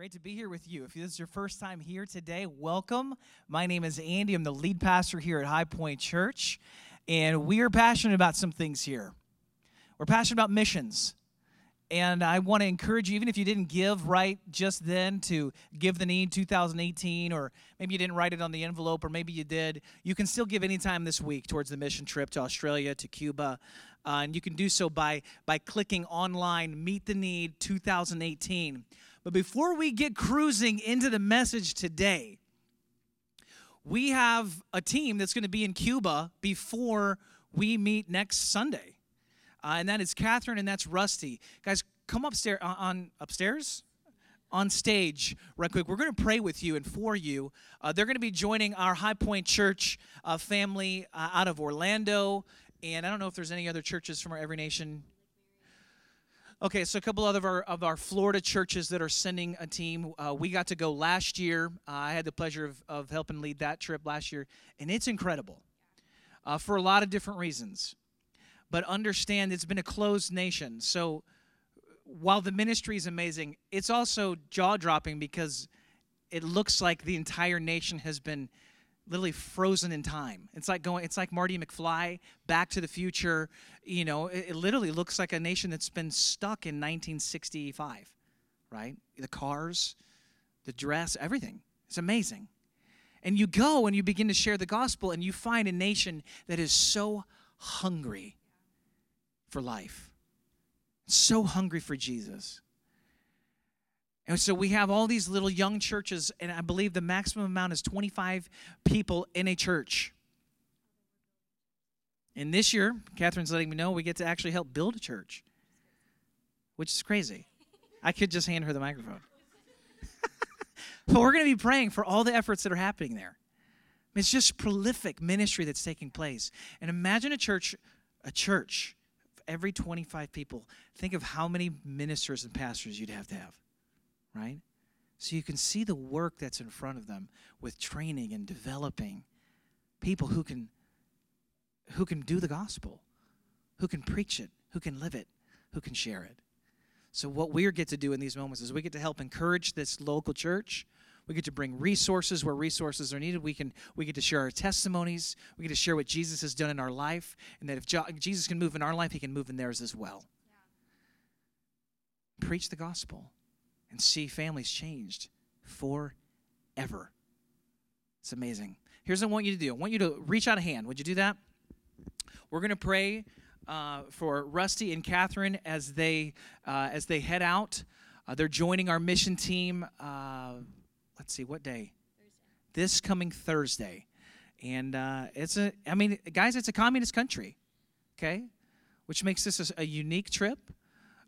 Great to be here with you. If this is your first time here today, welcome. My name is Andy. I'm the lead pastor here at High Point Church, and we are passionate about some things here. We're passionate about missions. And I want to encourage you, even if you didn't give right just then, to give the need 2018, or maybe you didn't write it on the envelope, or maybe you did. You can still give anytime this week towards the mission trip to Australia, to Cuba. Uh, and you can do so by, by clicking online, Meet the Need 2018. But before we get cruising into the message today, we have a team that's going to be in Cuba before we meet next Sunday. Uh, and that is Catherine and that's Rusty. Guys, come upstairs on, on upstairs on stage right quick. We're going to pray with you and for you. Uh, they're going to be joining our High Point Church uh, family uh, out of Orlando. And I don't know if there's any other churches from our Every Nation Okay, so a couple of our of our Florida churches that are sending a team. Uh, we got to go last year. Uh, I had the pleasure of, of helping lead that trip last year, and it's incredible uh, for a lot of different reasons. But understand it's been a closed nation. So while the ministry is amazing, it's also jaw dropping because it looks like the entire nation has been literally frozen in time. It's like going it's like Marty McFly, Back to the Future. You know, it, it, literally looks like a nation that's been stuck in 1965, right? The cars, the dress, everything. It's amazing. And you go and you begin to share the gospel and you find a nation that is so hungry for life. So hungry for Jesus. And so we have all these little young churches, and I believe the maximum amount is 25 people in a church. And this year, Catherine's letting me know we get to actually help build a church, which is crazy. I could just hand her the microphone. but we're going to be praying for all the efforts that are happening there. It's just prolific ministry that's taking place. And imagine a church, a church, every 25 people. Think of how many ministers and pastors you'd have to have right? So you can see the work that's in front of them with training and developing people who can who can do the gospel, who can preach it, who can live it, who can share it. So what we get to do in these moments is we get to help encourage this local church. We get to bring resources where resources are needed. We can we get to share our testimonies. We get to share what Jesus has done in our life, and that if Jesus can move in our life, He can move in theirs as well. Yeah. Preach the gospel and see families changed forever. It's amazing. Here's what I want you to do I want you to reach out a hand. Would you do that? We're going to pray uh, for Rusty and Catherine as they, uh, as they head out. Uh, they're joining our mission team. Let's see, what day? Thursday. This coming Thursday. And uh, it's a, I mean, guys, it's a communist country, okay? Which makes this a, a unique trip.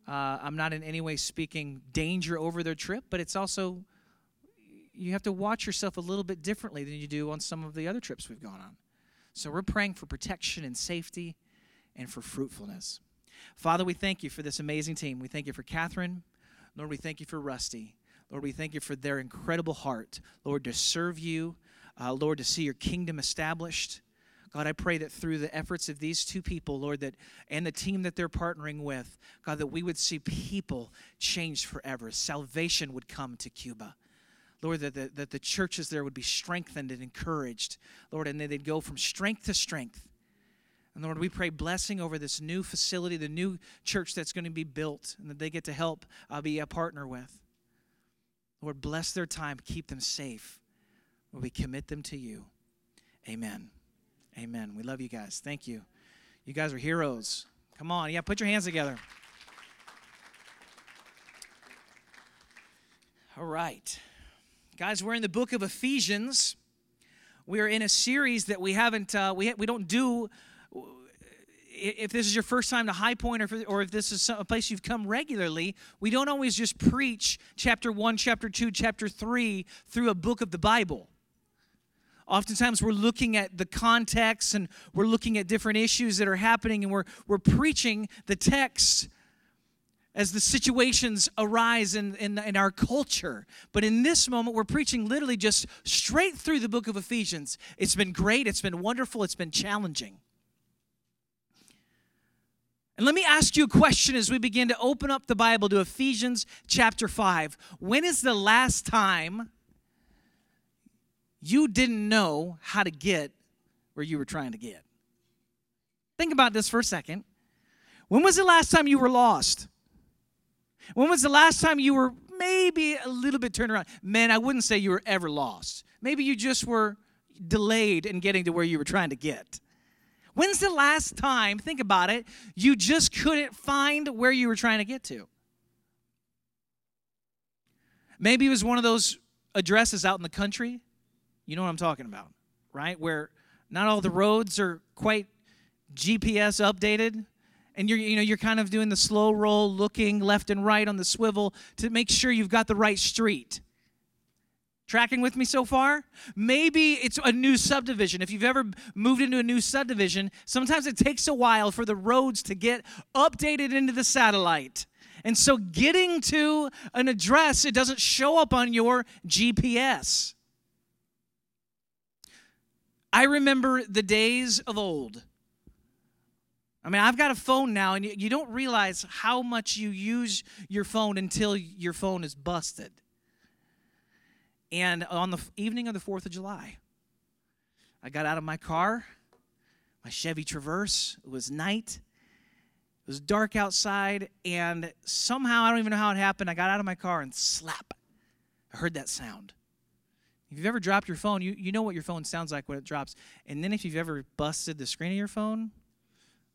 Uh, I'm not in any way speaking danger over their trip, but it's also, you have to watch yourself a little bit differently than you do on some of the other trips we've gone on. So we're praying for protection and safety and for fruitfulness. Father, we thank you for this amazing team. We thank you for Catherine. Lord, we thank you for Rusty. Lord, we thank you for their incredible heart, Lord, to serve you, uh, Lord, to see your kingdom established. God, I pray that through the efforts of these two people, Lord, that and the team that they're partnering with, God, that we would see people changed forever. Salvation would come to Cuba. Lord, that the, that the churches there would be strengthened and encouraged, Lord, and that they'd go from strength to strength. And Lord, we pray blessing over this new facility, the new church that's going to be built, and that they get to help uh, be a partner with. Lord, bless their time, keep them safe. We commit them to you. Amen. Amen. We love you guys. Thank you. You guys are heroes. Come on. Yeah, put your hands together. All right. Guys, we're in the book of Ephesians. We are in a series that we haven't, uh, we, we don't do. If this is your first time to High Point, or if, or if this is a place you've come regularly, we don't always just preach chapter 1, chapter 2, chapter 3 through a book of the Bible. Oftentimes we're looking at the context and we're looking at different issues that are happening and we're, we're preaching the text as the situations arise in, in, in, our culture. But in this moment, we're preaching literally just straight through the book of Ephesians. It's been great, it's been wonderful, it's been challenging. And let me ask you a question as we begin to open up the Bible to Ephesians chapter 5. When is the last time you didn't know how to get where you were trying to get? Think about this for a second. When was the last time you were lost? When was the last time you were maybe a little bit turned around? Man, I wouldn't say you were ever lost. Maybe you just were delayed in getting to where you were trying to get. When's the last time, think about it, you just couldn't find where you were trying to get to? Maybe it was one of those addresses out in the country. You know what I'm talking about, right? Where not all the roads are quite GPS updated and you're you know you're kind of doing the slow roll looking left and right on the swivel to make sure you've got the right street tracking with me so far? Maybe it's a new subdivision. If you've ever moved into a new subdivision sometimes it takes a while for the roads to get updated into the satellite. And so getting to an address it doesn't show up on your gps i remember the days of old. I mean, I've got a phone now, and you don't realize how much you use your phone until your phone is busted. And on the evening of the 4th of July, I got out of my car, my Chevy Traverse. It was night. It was dark outside, and somehow, I don't even know how it happened, I got out of my car and slap. I heard that sound. If you've ever dropped your phone, you, you know what your phone sounds like when it drops. And then if you've ever busted the screen of your phone,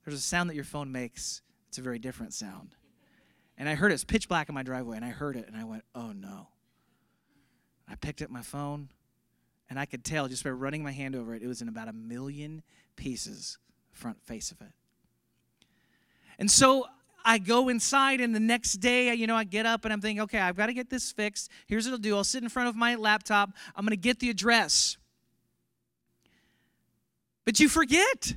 there's a sound that your phone makes. It's a very different sound. And I heard it. It's pitch black in my driveway, and I heard it, and I went, oh no. I picked up my phone, and I could tell just by running my hand over it, it was in about a million pieces, front face of it. And so I go inside, and the next day, you know, I get up and I'm thinking, okay, I've got to get this fixed. Here's what I'll do I'll sit in front of my laptop, I'm going to get the address. But you forget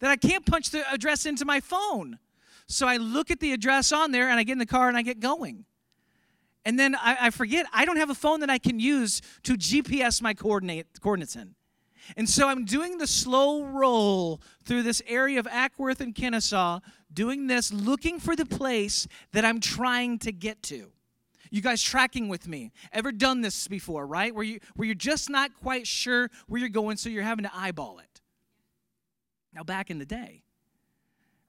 that I can't punch the address into my phone. So I look at the address on there and I get in the car and I get going. And then I, I forget, I don't have a phone that I can use to GPS my coordinate, coordinates in. And so I'm doing the slow roll through this area of Acworth and Kennesaw, doing this, looking for the place that I'm trying to get to. You guys tracking with me? Ever done this before, right? Where you where you're just not quite sure where you're going, so you're having to eyeball it. Now, back in the day,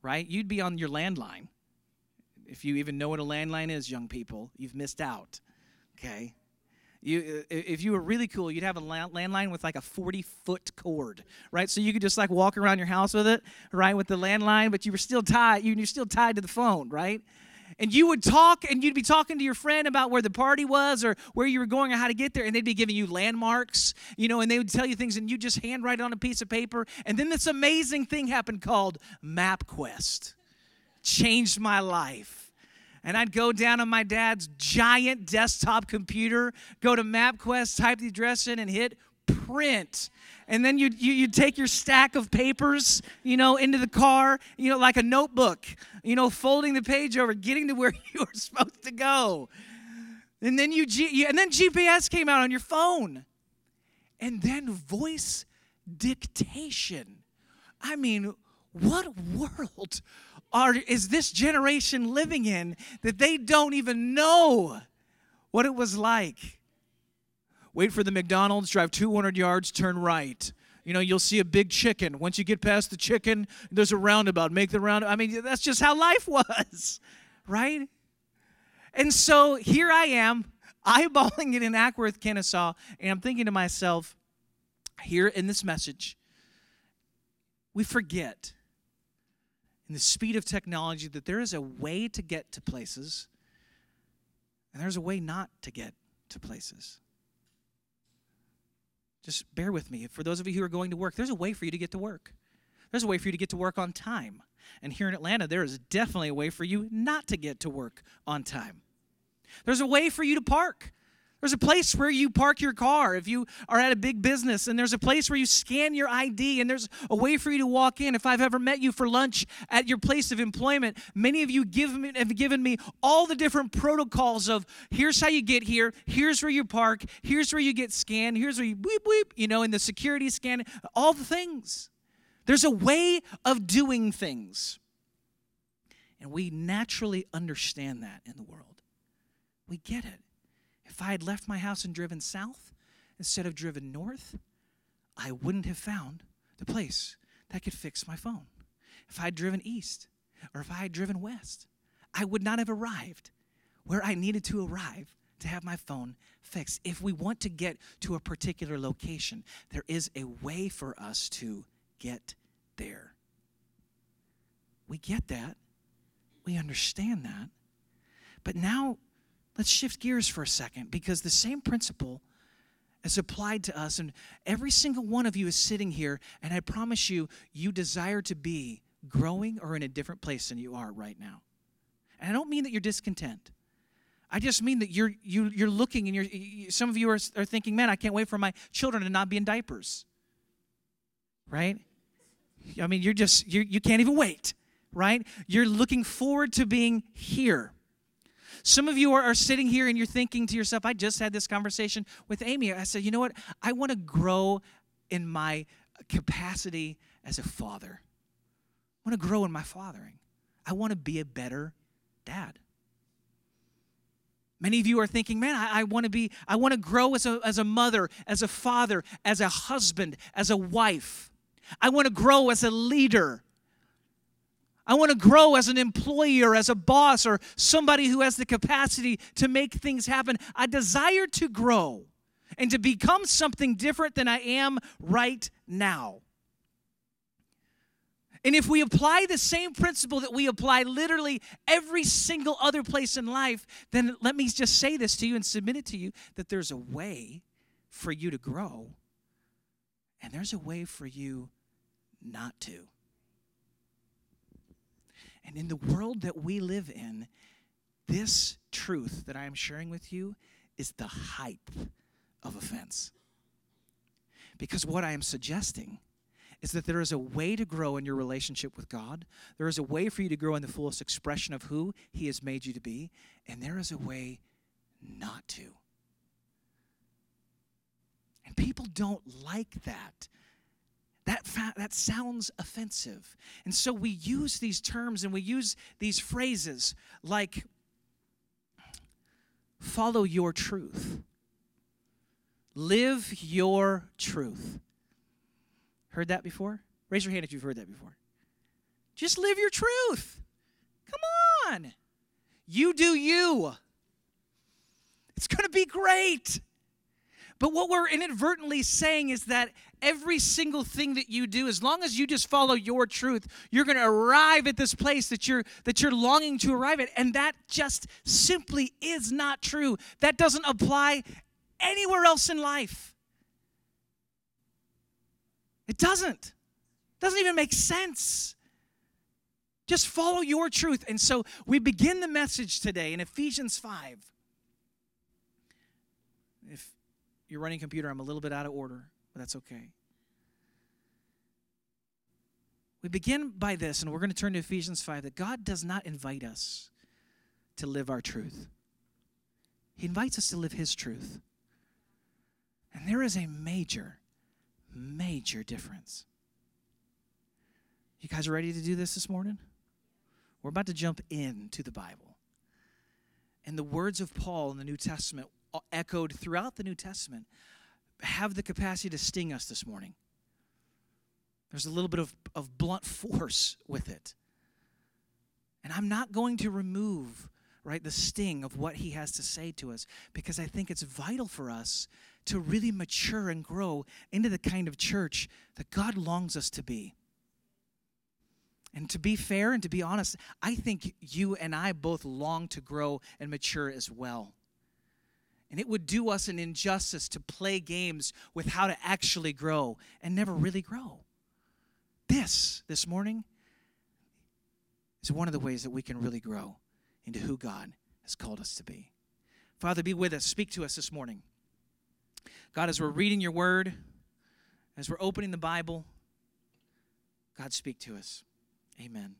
right, you'd be on your landline. If you even know what a landline is, young people, you've missed out. Okay? You, if you were really cool, you'd have a landline with like a 40 foot cord, right? So you could just like walk around your house with it, right, with the landline, but you were still tied. You're still tied to the phone, right? and you would talk and you'd be talking to your friend about where the party was or where you were going or how to get there and they'd be giving you landmarks you know and they would tell you things and you'd just handwrite it on a piece of paper and then this amazing thing happened called mapquest changed my life and I'd go down on my dad's giant desktop computer, go to MapQuest, type the address in, and hit print and then you'd, you, would take your stack of papers, you know, into the car, you know, like a notebook, you know, folding the page over, getting to where you were supposed to go. And then you, and then GPS came out on your phone. And then voice dictation. I mean, what world are, is this generation living in that they don't even know what it was like? wait for the McDonald's, drive 200 yards, turn right. You know, you'll see a big chicken. Once you get past the chicken, there's a roundabout. Make the round. I mean, that's just how life was, right? And so here I am, eyeballing it in Acworth Kennesaw, and I'm thinking to myself, here in this message, we forget in the speed of technology that there is a way to get to places, and there's a way not to get to places. Just bear with me. For those of you who are going to work, there's a way for you to get to work. There's a way for you to get to work on time. And here in Atlanta, there is definitely a way for you not to get to work on time. There's a way for you to park. There's a place where you park your car if you are at a big business, and there's a place where you scan your ID, and there's a way for you to walk in. If I've ever met you for lunch at your place of employment, many of you give me, have given me all the different protocols of here's how you get here, here's where you park, here's where you get scanned, here's where you weep weep, you know, in the security scan, all the things. There's a way of doing things. And we naturally understand that in the world. We get it. If I had left my house and driven south instead of driven north, I wouldn't have found the place that could fix my phone. If I had driven east or if I had driven west, I would not have arrived where I needed to arrive to have my phone fixed. If we want to get to a particular location, there is a way for us to get there. We get that. We understand that. But now let's shift gears for a second because the same principle is applied to us. And every single one of you is sitting here, and I promise you, you desire to be growing or in a different place than you are right now. And I don't mean that you're discontent. I just mean that you're you, you're looking and you're you, some of you are, are thinking, man, I can't wait for my children to not be in diapers. Right? I mean, you're just you you can't even wait, right? You're looking forward to being here. Some of you are, are sitting here and you're thinking to yourself, I just had this conversation with Amy. I said, you know what? I want to grow in my capacity as a father. I want to grow in my fathering. I want to be a better dad. Many of you are thinking, man, I, I want to be, I want to grow as a, as a mother, as a father, as a husband, as a wife. I want to grow as a leader. I want to grow as an employee or as a boss or somebody who has the capacity to make things happen. I desire to grow and to become something different than I am right now. And if we apply the same principle that we apply literally every single other place in life, then let me just say this to you and submit it to you that there's a way for you to grow, and there's a way for you not to. And in the world that we live in, this truth that I am sharing with you is the height of offense. Because what I am suggesting is that there is a way to grow in your relationship with God. There is a way for you to grow in the fullest expression of who He has made you to be, and there is a way not to. And people don't like that. That, fa- that sounds offensive. And so we use these terms and we use these phrases like follow your truth, live your truth. Heard that before? Raise your hand if you've heard that before. Just live your truth. Come on. You do you. It's going to be great. But what we're inadvertently saying is that every single thing that you do, as long as you just follow your truth, you're going to arrive at this place that you're that you're longing to arrive at, and that just simply is not true. That doesn't apply anywhere else in life. It doesn't. It doesn't even make sense. Just follow your truth. And so we begin the message today in Ephesians 5. If you're running computer, I'm a little bit out of order, but that's okay. We begin by this, and we're going to turn to Ephesians 5 that God does not invite us to live our truth, He invites us to live His truth. And there is a major, major difference. You guys ready to do this this morning? We're about to jump into the Bible. And the words of Paul in the New Testament, echoed throughout the New Testament, have the capacity to sting us this morning. There's a little bit of, of blunt force with it. And I'm not going to remove right the sting of what he has to say to us because I think it's vital for us to really mature and grow into the kind of church that God longs us to be. And to be fair and to be honest, I think you and I both long to grow and mature as well. And it would do us an injustice to play games with how to actually grow and never really grow. This, this morning, is one of the ways that we can really grow into who God has called us to be. Father, be with us. Speak to us this morning. God, as we're reading your word, as we're opening the Bible, God, speak to us. Amen.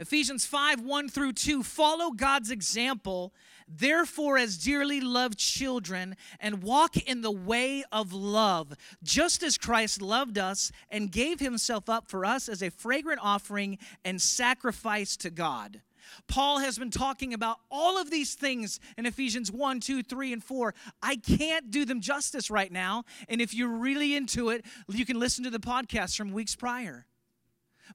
Ephesians 5 1 through 2 follow God's example, therefore, as dearly loved children, and walk in the way of love, just as Christ loved us and gave himself up for us as a fragrant offering and sacrifice to God. Paul has been talking about all of these things in Ephesians 1, 2, 3, and 4. I can't do them justice right now. And if you're really into it, you can listen to the podcast from weeks prior.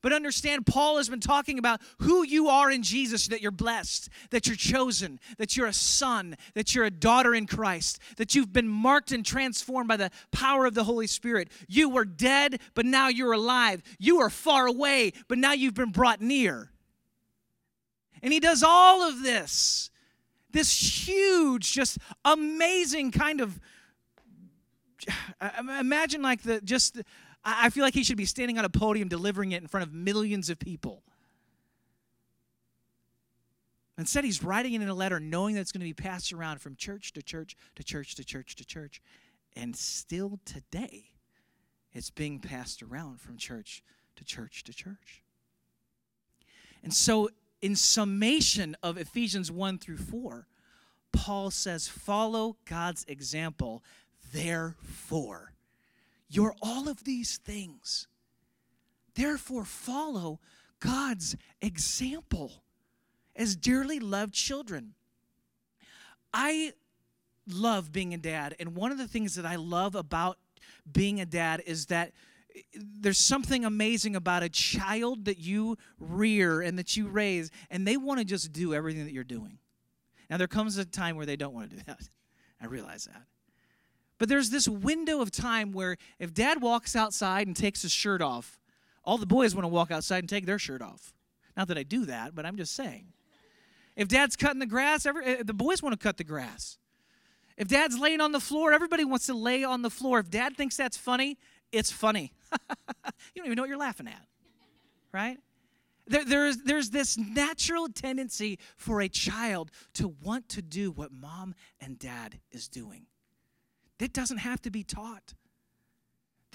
But understand, Paul has been talking about who you are in Jesus, that you're blessed, that you're chosen, that you're a son, that you're a daughter in Christ, that you've been marked and transformed by the power of the Holy Spirit. You were dead, but now you're alive. You were far away, but now you've been brought near. And he does all of this, this huge, just amazing kind of. Imagine like the just I feel like he should be standing on a podium delivering it in front of millions of people. Instead, he's writing it in a letter knowing that it's going to be passed around from church to church to church to church to church. And still today, it's being passed around from church to church to church. And so, in summation of Ephesians 1 through 4, Paul says, Follow God's example, therefore. You're all of these things. Therefore, follow God's example as dearly loved children. I love being a dad, and one of the things that I love about being a dad is that there's something amazing about a child that you rear and that you raise, and they want to just do everything that you're doing. Now, there comes a time where they don't want to do that. I realize that. But there's this window of time where if dad walks outside and takes his shirt off, all the boys want to walk outside and take their shirt off. Not that I do that, but I'm just saying. If dad's cutting the grass, every, eh, the boys want to cut the grass. If dad's laying on the floor, everybody wants to lay on the floor. If dad thinks that's funny, it's funny. you don't even know what you're laughing at, right? There, there's, there's this natural tendency for a child to want to do what mom and dad is doing. It doesn't have to be taught.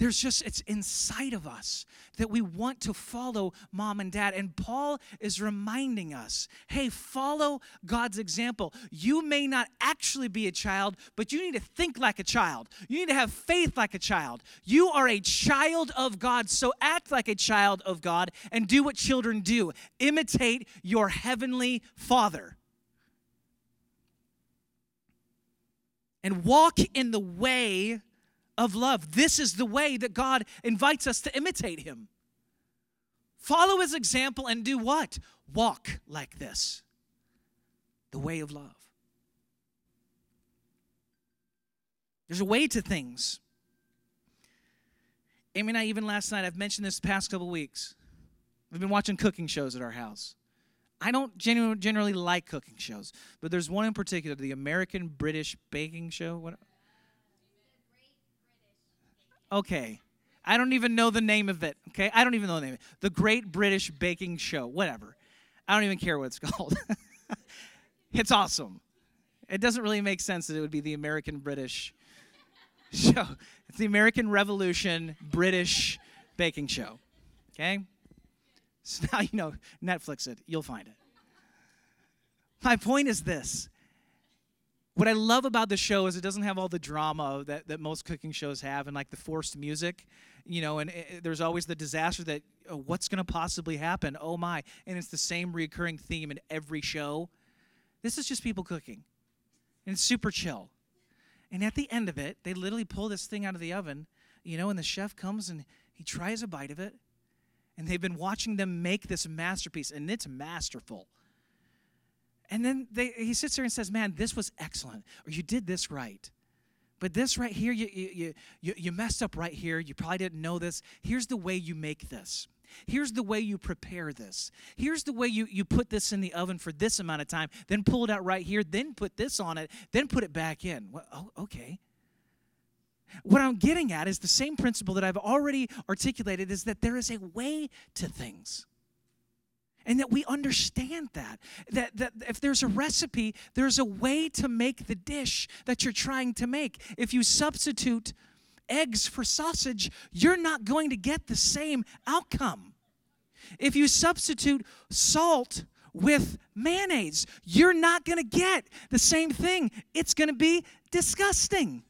There's just, it's inside of us that we want to follow mom and dad. And Paul is reminding us hey, follow God's example. You may not actually be a child, but you need to think like a child. You need to have faith like a child. You are a child of God, so act like a child of God and do what children do imitate your heavenly Father. And walk in the way of love. This is the way that God invites us to imitate Him. Follow His example and do what? Walk like this the way of love. There's a way to things. Amy and I, even last night, I've mentioned this past couple weeks. We've been watching cooking shows at our house. I don't genu- generally like cooking shows, but there's one in particular, the American British Baking Show. What? Okay. I don't even know the name of it. Okay. I don't even know the name. of it. The Great British Baking Show. Whatever. I don't even care what it's called. it's awesome. It doesn't really make sense that it would be the American British show. It's the American Revolution British Baking Show. Okay? So now you know, Netflix it, you'll find it. My point is this. What I love about the show is it doesn't have all the drama that, that most cooking shows have and like the forced music, you know, and it, there's always the disaster that oh, what's going to possibly happen? Oh my. And it's the same recurring theme in every show. This is just people cooking. And it's super chill. And at the end of it, they literally pull this thing out of the oven, you know, and the chef comes and he tries a bite of it and they've been watching them make this masterpiece, and it's masterful. And then they, he sits there and says, Man, this was excellent, or you did this right. But this right here, you, you, you, you messed up right here. You probably didn't know this. Here's the way you make this. Here's the way you prepare this. Here's the way you, you put this in the oven for this amount of time, then pull it out right here, then put this on it, then put it back in. Well, oh, okay. What I'm getting at is the same principle that I've already articulated is that there is a way to things. And that we understand that. that. That if there's a recipe, there's a way to make the dish that you're trying to make. If you substitute eggs for sausage, you're not going to get the same outcome. If you substitute salt with mayonnaise, you're not going to get the same thing. It's going to be disgusting.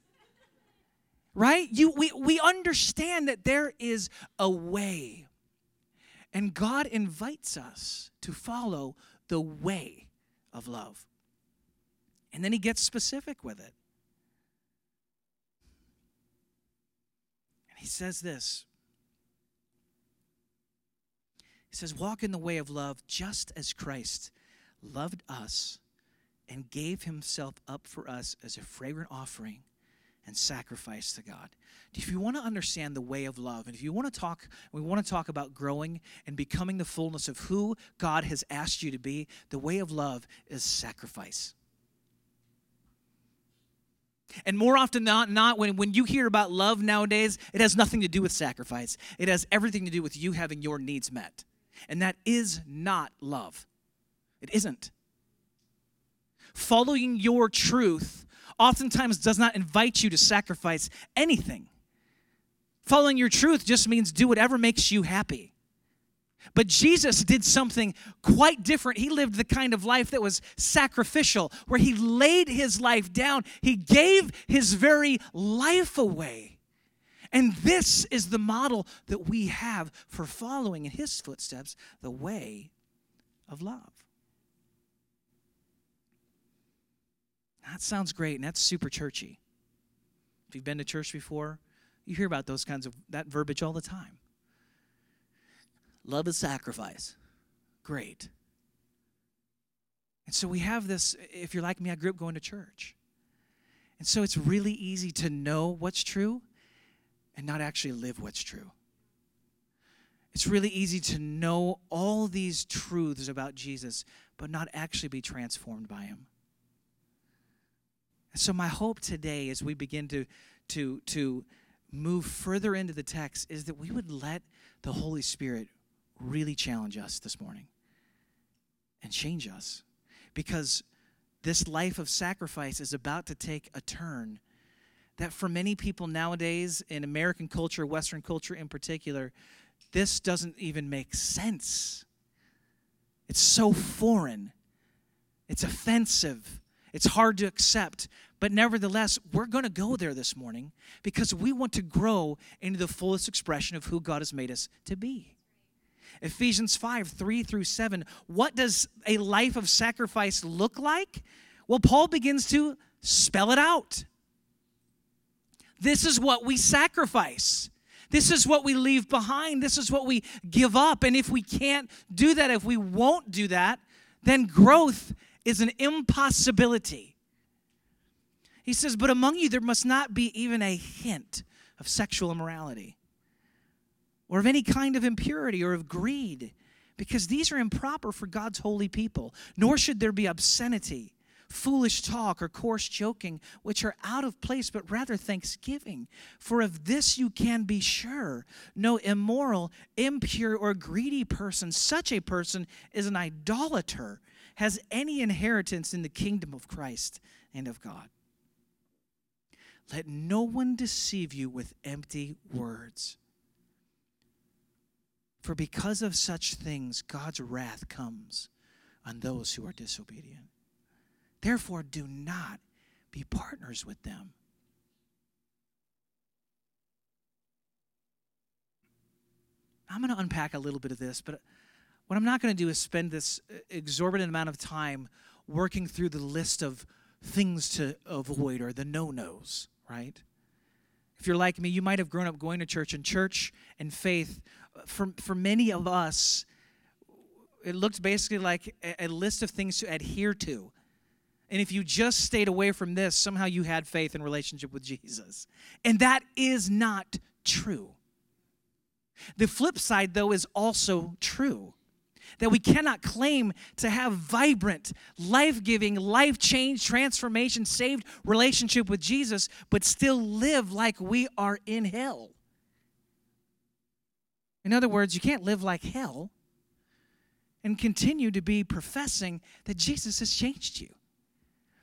Right? You we we understand that there is a way. And God invites us to follow the way of love. And then he gets specific with it. And he says this He says, Walk in the way of love just as Christ loved us and gave himself up for us as a fragrant offering and sacrifice to God. If you want to understand the way of love, and if you want to talk, we want to talk about growing and becoming the fullness of who God has asked you to be, the way of love is sacrifice. And more often than not, not when, when you hear about love nowadays, it has nothing to do with sacrifice. It has everything to do with you having your needs met. And that is not love. It isn't. Following your truth oftentimes does not invite you to sacrifice anything. Following your truth just means do whatever makes you happy. But Jesus did something quite different. He lived the kind of life that was sacrificial, where he laid his life down. He gave his very life away. And this is the model that we have for following in his footsteps, the way of love. That sounds great, and that's super churchy. If you've been to church before, you hear about those kinds of that verbiage all the time. Love is sacrifice. Great. And so we have this, if you're like me, I grew up going to church. And so it's really easy to know what's true and not actually live what's true. It's really easy to know all these truths about Jesus, but not actually be transformed by him. So my hope today as we begin to, to, to move further into the text is that we would let the Holy Spirit really challenge us this morning and change us. Because this life of sacrifice is about to take a turn that for many people nowadays, in American culture, Western culture in particular, this doesn't even make sense. It's so foreign, it's offensive, it's hard to accept. But nevertheless, we're going to go there this morning because we want to grow into the fullest expression of who God has made us to be. Ephesians 5 3 through 7. What does a life of sacrifice look like? Well, Paul begins to spell it out. This is what we sacrifice. This is what we leave behind. This is what we give up. And if we can't do that, if we won't do that, then growth is an impossibility. He says, But among you there must not be even a hint of sexual immorality or of any kind of impurity or of greed, because these are improper for God's holy people. Nor should there be obscenity foolish talk or coarse joking, which are out of place, but rather thanksgiving. For of this you can be sure no immoral, impure, or greedy person, such a person is an idolater, has any inheritance in the kingdom of Christ and of God. Let no one deceive you with empty words. For because of such things, God's wrath comes on those who are disobedient. Therefore, do not be partners with them. I'm going to unpack a little bit of this, but what I'm not going to do is spend this uh, exorbitant amount of time working through the list of things to avoid or the no nos, right? If you're like me, you might have grown up going to church, and church and faith, uh, for, for many of us, it looked basically like a, a list of things to adhere to. And if you just stayed away from this, somehow you had faith in relationship with Jesus. And that is not true. The flip side, though, is also true that we cannot claim to have vibrant, life giving, life change, transformation, saved relationship with Jesus, but still live like we are in hell. In other words, you can't live like hell and continue to be professing that Jesus has changed you.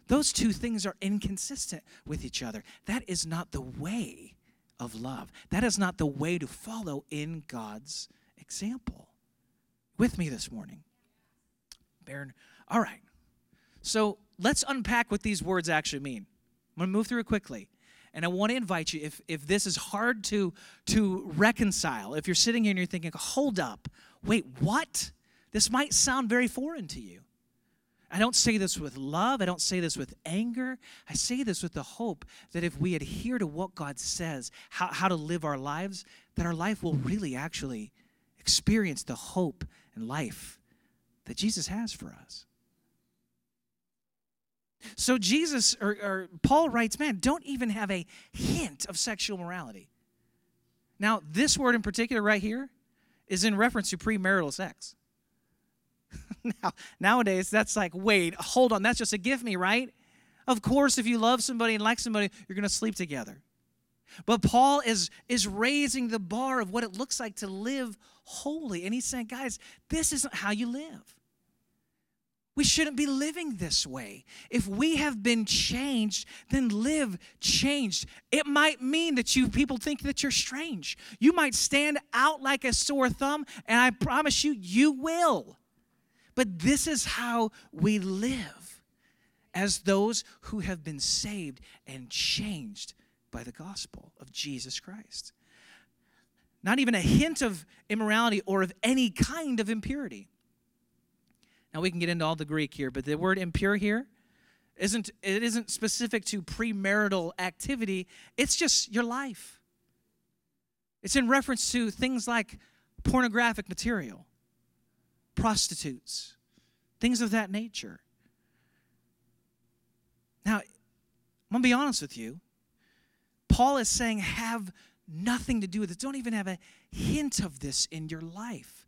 Those two things are inconsistent with each other. That is not the way of love. That is not the way to follow in God's example. With me this morning? Baron. All right. So let's unpack what these words actually mean. I'm going to move through it quickly. And I want to invite you, if, if this is hard to, to reconcile, if you're sitting here and you're thinking, hold up, wait, what? This might sound very foreign to you. I don't say this with love. I don't say this with anger. I say this with the hope that if we adhere to what God says, how, how to live our lives, that our life will really actually experience the hope and life that Jesus has for us. So Jesus or, or, Paul writes, man, don't even have a hint of sexual morality. Now, this word in particular right here is in reference to premarital sex. now, nowadays, that's like, wait, hold on, that's just a give me, right? Of course, if you love somebody and like somebody, you're going to sleep together. But Paul is, is raising the bar of what it looks like to live holy. And he's saying, guys, this isn't how you live. We shouldn't be living this way. If we have been changed, then live changed. It might mean that you people think that you're strange. You might stand out like a sore thumb, and I promise you, you will. But this is how we live as those who have been saved and changed by the gospel of Jesus Christ. Not even a hint of immorality or of any kind of impurity. Now we can get into all the Greek here, but the word impure here isn't it isn't specific to premarital activity. It's just your life. It's in reference to things like pornographic material, prostitutes, things of that nature. Now, I'm going to be honest with you. Paul is saying have nothing to do with it. Don't even have a hint of this in your life.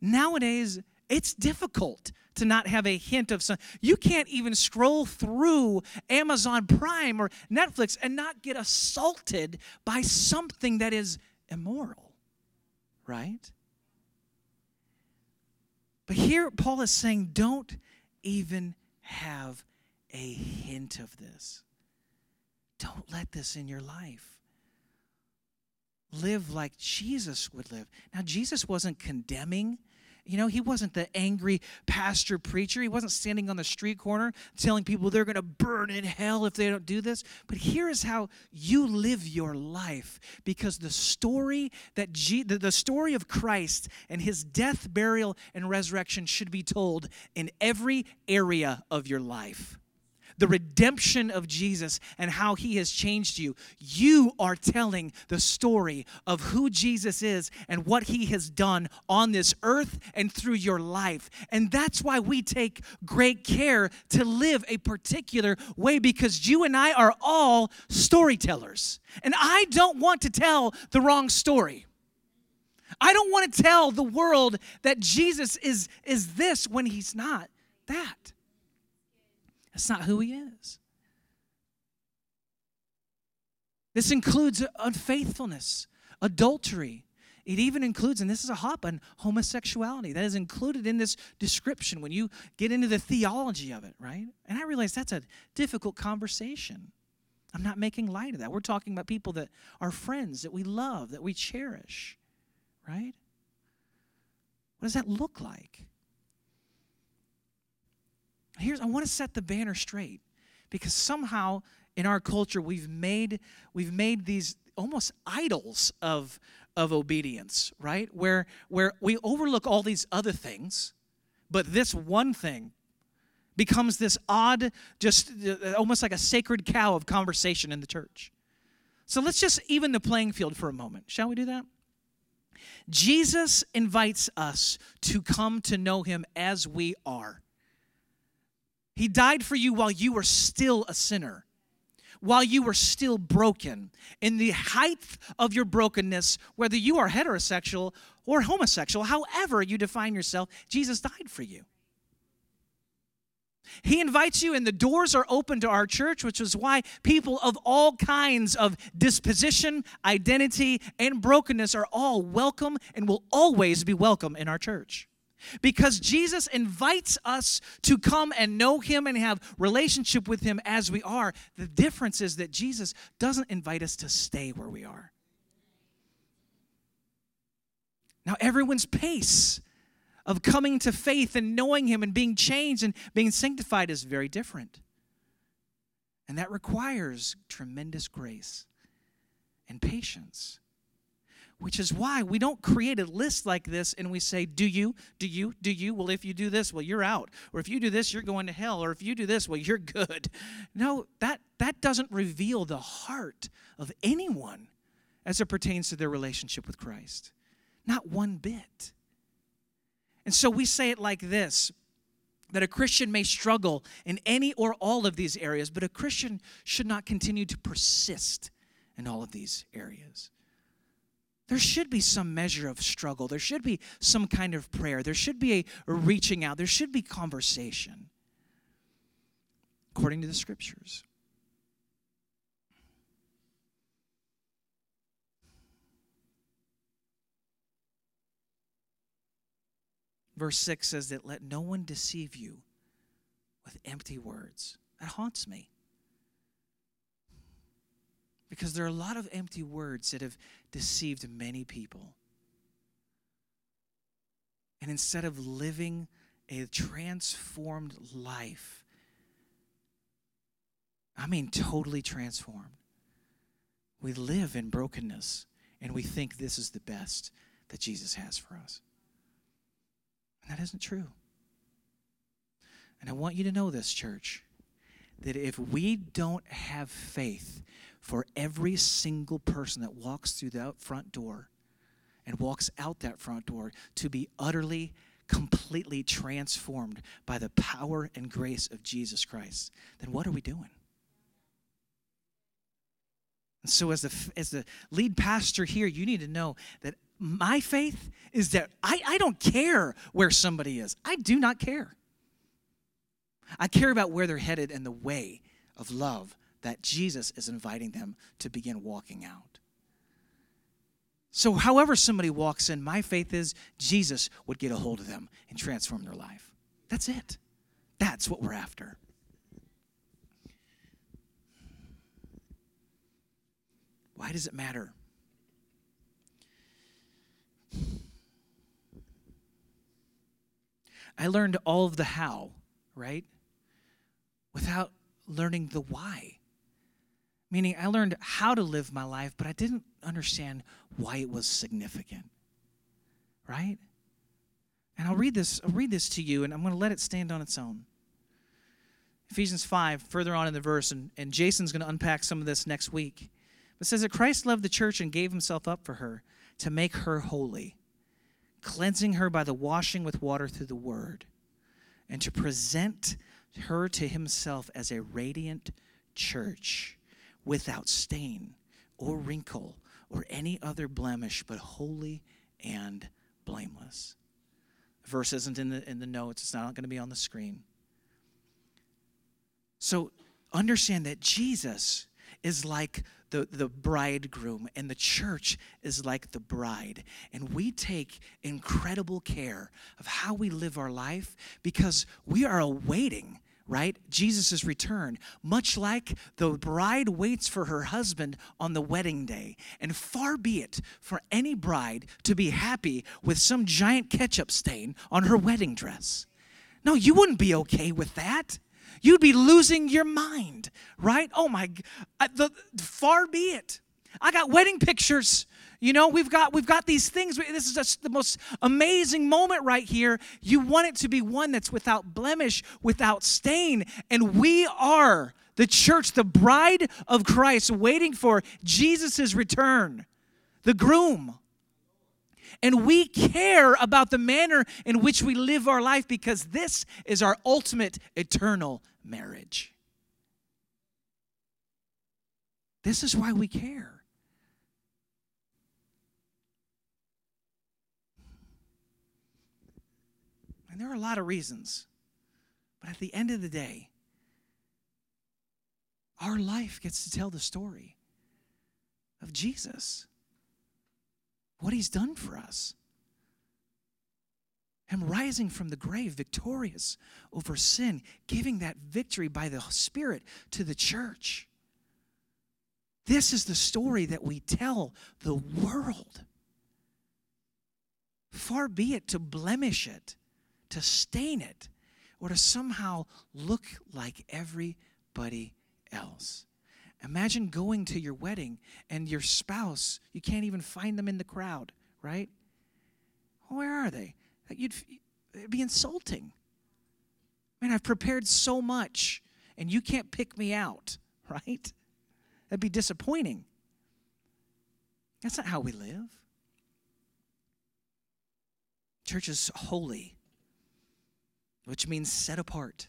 Nowadays, it's difficult to not have a hint of some. You can't even scroll through Amazon Prime or Netflix and not get assaulted by something that is immoral, right? But here, Paul is saying, don't even have a hint of this. Don't let this in your life. Live like Jesus would live. Now, Jesus wasn't condemning you know, he wasn't the angry pastor preacher. He wasn't standing on the street corner telling people they're going to burn in hell if they don't do this. But here is how you live your life because the story that G- the story of Christ and his death, burial and resurrection should be told in every area of your life the redemption of Jesus and how he has changed you. You are telling the story of who Jesus is and what he has done on this earth and through your life. And that's why we take great care to live a particular way because you and I are all storytellers. And I don't want to tell the wrong story. I don't want to tell the world that Jesus is, is this when he's not that. That's not who he is. This includes unfaithfulness, adultery. It even includes, and this is a hop on homosexuality. That is included in this description when you get into the theology of it, right? And I realize that's a difficult conversation. I'm not making light of that. We're talking about people that are friends, that we love, that we cherish, right? What does that look like? Here's I want to set the banner straight because somehow in our culture we've made we've made these almost idols of of obedience, right? Where where we overlook all these other things, but this one thing becomes this odd just uh, almost like a sacred cow of conversation in the church. So let's just even the playing field for a moment. Shall we do that? Jesus invites us to come to know him as we are. He died for you while you were still a sinner, while you were still broken. In the height of your brokenness, whether you are heterosexual or homosexual, however you define yourself, Jesus died for you. He invites you, and the doors are open to our church, which is why people of all kinds of disposition, identity, and brokenness are all welcome and will always be welcome in our church because Jesus invites us to come and know him and have relationship with him as we are. The difference is that Jesus doesn't invite us to stay where we are. Now everyone's pace of coming to faith and knowing Him and being changed and being sanctified is very different. And that requires tremendous grace and patience. Which is why we don't create a list like this and we say, Do you? Do you? Do you? Well, if you do this, well, you're out. Or if you do this, you're going to hell. Or if you do this, well, you're good. No, that, that doesn't reveal the heart of anyone as it pertains to their relationship with Christ. Not one bit. And so we say it like this that a Christian may struggle in any or all of these areas, but a Christian should not continue to persist in all of these areas. There should be some measure of struggle. There should be some kind of prayer. There should be a, reaching out. There should be conversation, according to the scriptures. Verse 6 says that let no one deceive you with empty words. That haunts me. Because there are a lot of empty words that have deceived many people. And instead of living a transformed life, I mean, totally transformed, we live in brokenness and we think this is the best that Jesus has for us. And that isn't true. And I want you to know this, church, that if we don't have faith for every single person that walks through that front door and walks out that front door to be utterly, completely transformed by the power and grace of Jesus Christ, then what are we doing? And so, as the, as the lead pastor here, you need to know that my faith is that I, I don't care where somebody is. I do not care. I care about where they're headed and the way of love that Jesus is inviting them to begin walking out. So, however, somebody walks in, my faith is Jesus would get a hold of them and transform their life. That's it. That's what we're after. Why does it matter? I learned all of the how, right? Without learning the why. Meaning, I learned how to live my life, but I didn't understand why it was significant, right? And I'll read this. I'll read this to you, and I'm going to let it stand on its own. Ephesians 5, further on in the verse, and, and Jason's going to unpack some of this next week. But says that Christ loved the church and gave himself up for her to make her holy cleansing her by the washing with water through the word, and to present her to himself as a radiant church without stain or wrinkle or any other blemish, but holy and blameless. The verse isn't in the, in the notes, it's not going to be on the screen. So understand that Jesus is like the, the bridegroom, and the church is like the bride. And we take incredible care of how we live our life because we are awaiting right? Jesus' return, much like the bride waits for her husband on the wedding day. And far be it for any bride to be happy with some giant ketchup stain on her wedding dress. No, you wouldn't be okay with that you'd be losing your mind, right? Oh my, the, far be it. I got wedding pictures. You know, we've got we've got these things. This is just the most amazing moment right here. You want it to be one that's without blemish, without stain, and we are the church, the bride of Christ, waiting for Jesus' return, the groom. And we care about the manner in which we live our life because this is our ultimate eternal marriage. This is why we care. And there are a lot of reasons. But at the end of the day, our life gets to tell the story of Jesus, what he's done for us. Him rising from the grave, victorious over sin, giving that victory by the Spirit to the church. This is the story that we tell the world. Far be it to blemish it, to stain it, or to somehow look like everybody else. Imagine going to your wedding and your spouse, you can't even find them in the crowd, right? Where are they? You'd, it'd be insulting. Man, I've prepared so much and you can't pick me out, right? That'd be disappointing. That's not how we live. Church is holy, which means set apart.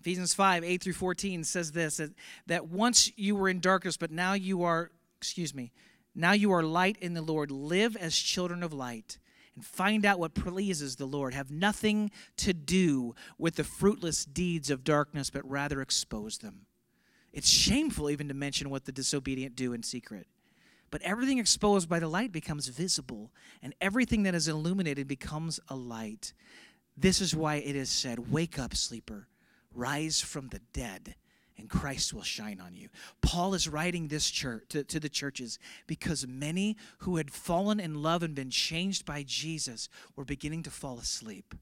Ephesians 5 8 through 14 says this that, that once you were in darkness, but now you are, excuse me, now you are light in the Lord. Live as children of light and find out what pleases the Lord. Have nothing to do with the fruitless deeds of darkness, but rather expose them. It's shameful even to mention what the disobedient do in secret. But everything exposed by the light becomes visible, and everything that is illuminated becomes a light. This is why it is said, Wake up, sleeper, rise from the dead and Christ will shine on you. Paul is writing this church to, to, the churches because many who had fallen in love and been changed by Jesus were beginning to fall asleep.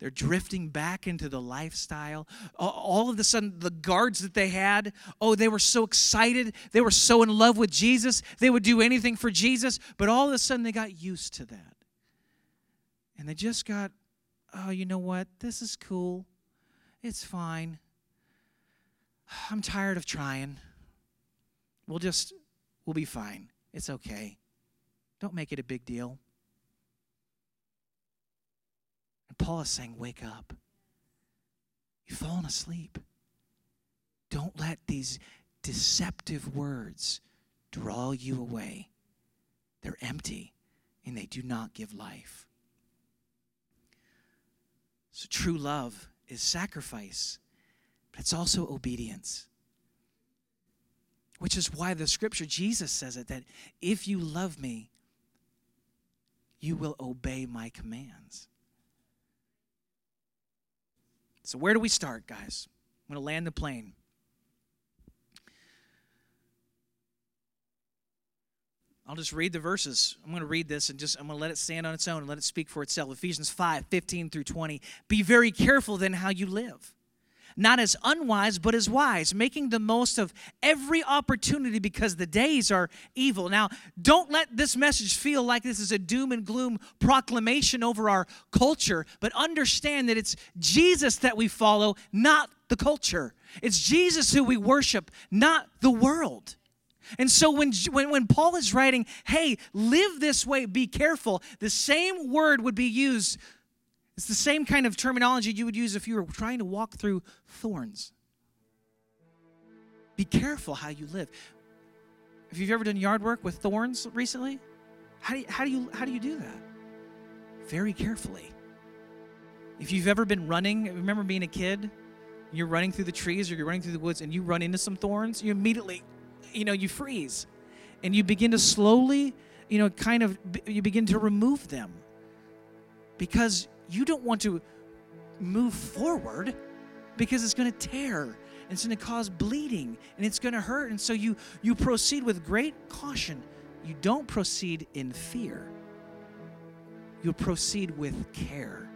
They're drifting back into the lifestyle. All of a sudden, the guards that they had, oh, they were so excited. They were so in love with Jesus. They would do anything for Jesus. But all of a sudden, they got used to that. And they just got, oh, you know what? This is cool. It's fine. I'm tired of trying. We'll just, we'll be fine. It's okay. Don't make it a big deal. And Paul is saying, Wake up. You've fallen asleep. Don't let these deceptive words draw you away. They're empty and they do not give life. So, true love is sacrifice but it's also obedience. Which is why the scripture, Jesus says it, that if you love me, you will obey my commands. So, where do we start, guys? I'm going to land the plane. I'll just read the verses. I'm going to read this and just I'm going to let it stand on its own and let it speak for itself. Ephesians 5 15 through 20. Be very careful then how you live not as unwise, but as wise, making the most of every opportunity because the days are evil. Now, don't let this message feel like this is a doom and gloom proclamation over our culture, but understand that it's Jesus that we follow, not the culture. It's Jesus who we worship, not the world. And so when, when, when Paul is writing, hey, live this way, be careful, the same word would be used it's the same kind of terminology you would use if you were trying to walk through thorns. Be careful how you live. If you've ever done yard work with thorns recently, how do you, how do you, how do, you do that? Very carefully. If you've ever been running, remember being a kid, you're running through the trees or you're running through the woods and you run into some thorns, you immediately, you know, you freeze. And you begin to slowly, you know, kind of, you begin to remove them because you don't want to move forward because it's going to tear and it's going to cause bleeding and it's going to hurt and so you you proceed with great caution. You don't proceed in fear. You proceed with care.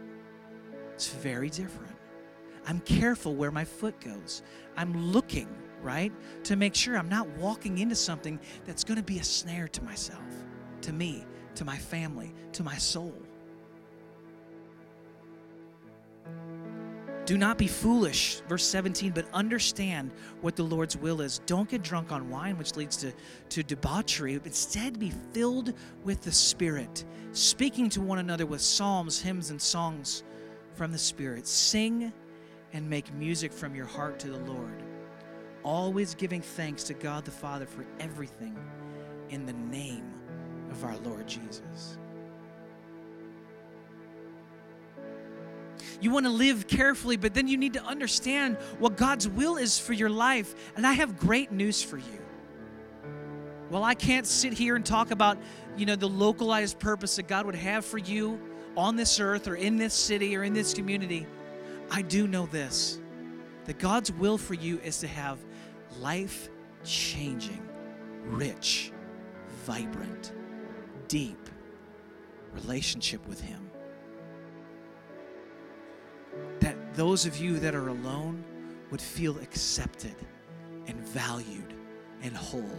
It's very different. I'm careful where my foot goes. I'm looking right to make sure i'm not walking into something that's going to be a snare to myself to me to my family to my soul Do not be foolish, verse 17, but understand what the Lord's will is. Don't get drunk on wine, which leads to, to debauchery. Instead, be filled with the Spirit, speaking to one another with psalms, hymns, and songs from the Spirit. Sing and make music from your heart to the Lord, always giving thanks to God the Father for everything in the name of our Lord Jesus. You want to live carefully, but then you need to understand what God's will is for your life. And I have great news for you. Well, I can't sit here and talk about, you know, the localized purpose that God would have for you on this earth or in this city or in this community. I do know this that God's will for you is to have life changing, rich, vibrant, deep, relationship with Him. That those of you that are alone would feel accepted and valued and whole.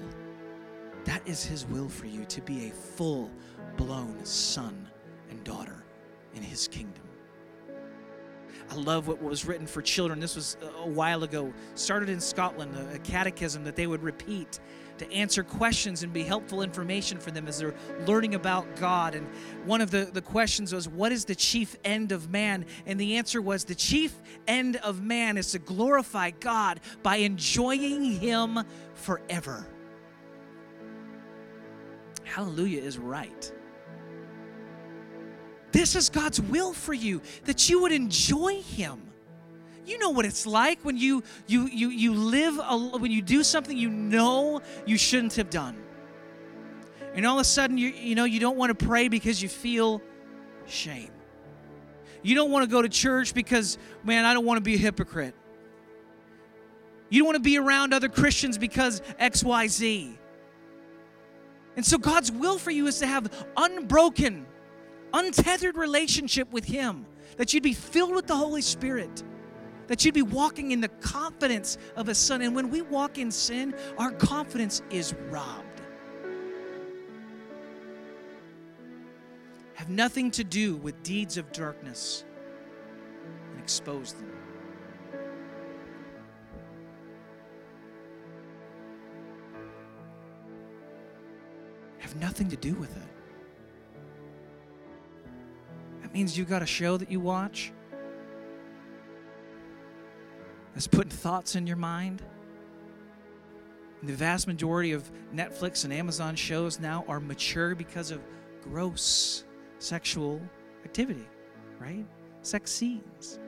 That is His will for you to be a full blown son and daughter in His kingdom. I love what was written for children. This was a while ago, started in Scotland, a, catechism that they would repeat to answer questions and be helpful information for them as they're learning about God. And one of the, the questions was, What is the chief end of man? And the answer was, The chief end of man is to glorify God by enjoying Him forever. Hallelujah is right. This is God's will for you that you would enjoy Him. You know what it's like when you you you you live a, when you do something you know you shouldn't have done, and all of a sudden you you know you don't want to pray because you feel shame. You don't want to go to church because man I don't want to be a hypocrite. You don't want to be around other Christians because X Y Z. And so God's will for you is to have unbroken untethered relationship with Him, that you'd be filled with the Holy Spirit, that you'd be walking in the confidence of a son. And when we walk in sin, our confidence is robbed. Have nothing to do with deeds of darkness and expose them. Have nothing to do with it. That means you've got a show that you watch that's putting thoughts in your mind. And the vast majority of Netflix and Amazon shows now are mature because of gross sexual activity, right? Sex scenes.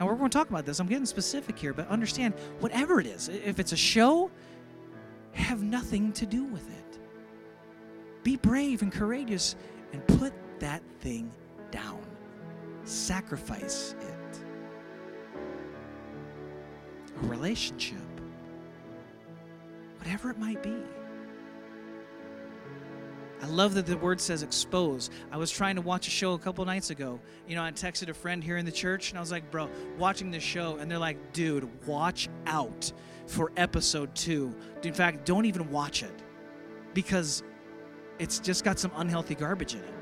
Now, we're going to talk about this. I'm getting specific here, but understand whatever it is, if it's a show, have nothing to do with it. Be brave and courageous and put that thing down. Sacrifice it. Relationship, whatever it might be. I love that the word says expose. I was trying to watch a show a couple nights ago. You know, I texted a friend here in the church and I was like, bro, watching this show. And they're like, dude, watch out for episode two. In fact, don't even watch it because it's just got some unhealthy garbage in it.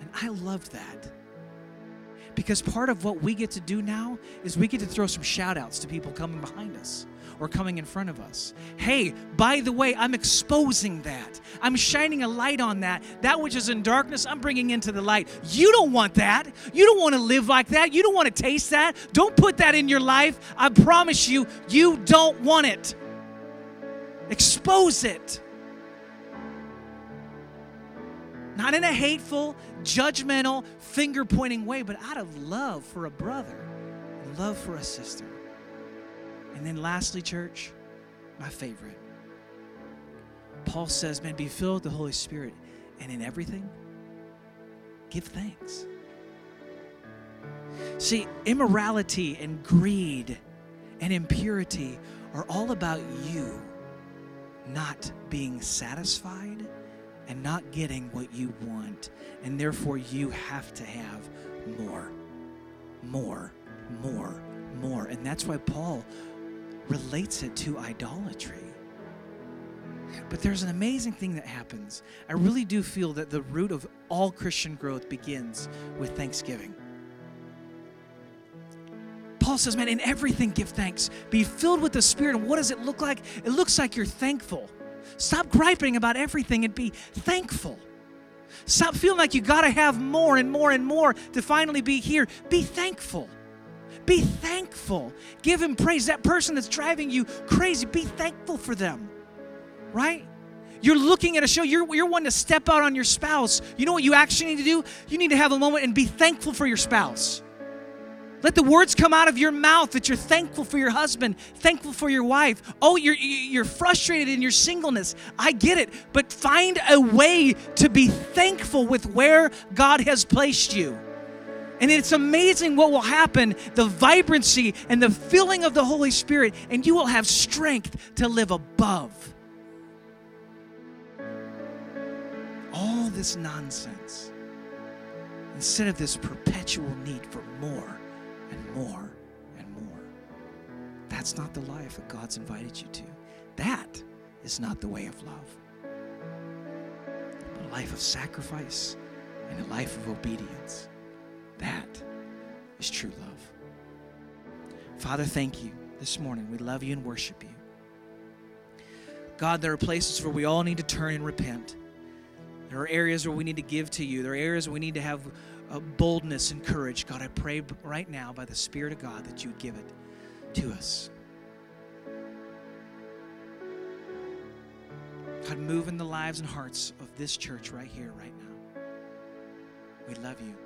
And I love that. Because part of what we get to do now is we get to throw some shout outs to people coming behind us or coming in front of us. Hey, by the way, I'm exposing that. I'm shining a light on that. That which is in darkness, I'm bringing into the light. You don't want that. You don't want to live like that. You don't want to taste that. Don't put that in your life. I promise you, you don't want it. Expose it. Not in a hateful, judgmental, finger pointing way, but out of love for a brother love for a sister. And then, lastly, church, my favorite. Paul says, man, be filled with the Holy Spirit, and in everything, give thanks. See, immorality and greed and impurity are all about you not being satisfied and not getting what you want. And therefore, you have to have more, more, more, more. And that's why Paul relates it to idolatry. But there's an amazing thing that happens. I really do feel that the root of all Christian growth begins with thanksgiving. Paul says, man, in everything give thanks. Be filled with the Spirit. And what does it look like? It looks like you're thankful. Stop griping about everything and be thankful. Stop feeling like you got to have more and more and more to finally be here. Be thankful. Be thankful. Give him praise. That person that's driving you crazy, be thankful for them. Right? You're looking at a show, you're, you're wanting to step out on your spouse. You know what you actually need to do? You need to have a moment and be thankful for your spouse. Let the words come out of your mouth that you're thankful for your husband, thankful for your wife. Oh, you're, you're frustrated in your singleness. I get it. But find a way to be thankful with where God has placed you. And it's amazing what will happen the vibrancy and the filling of the Holy Spirit, and you will have strength to live above all this nonsense. instead of this perpetual need for more more and more. That's not the life that God's invited you to. That is not the way of love. But a life of sacrifice and a life of obedience. That is true love. Father, thank you this morning. We love you and worship you. God, there are places where we all need to turn and repent. There are areas where we need to give to you. There are areas where we need to have uh, boldness and courage. God, I pray right now by the Spirit of God that you would give it to us. God, move in the lives and hearts of this church right here, right now. We love you.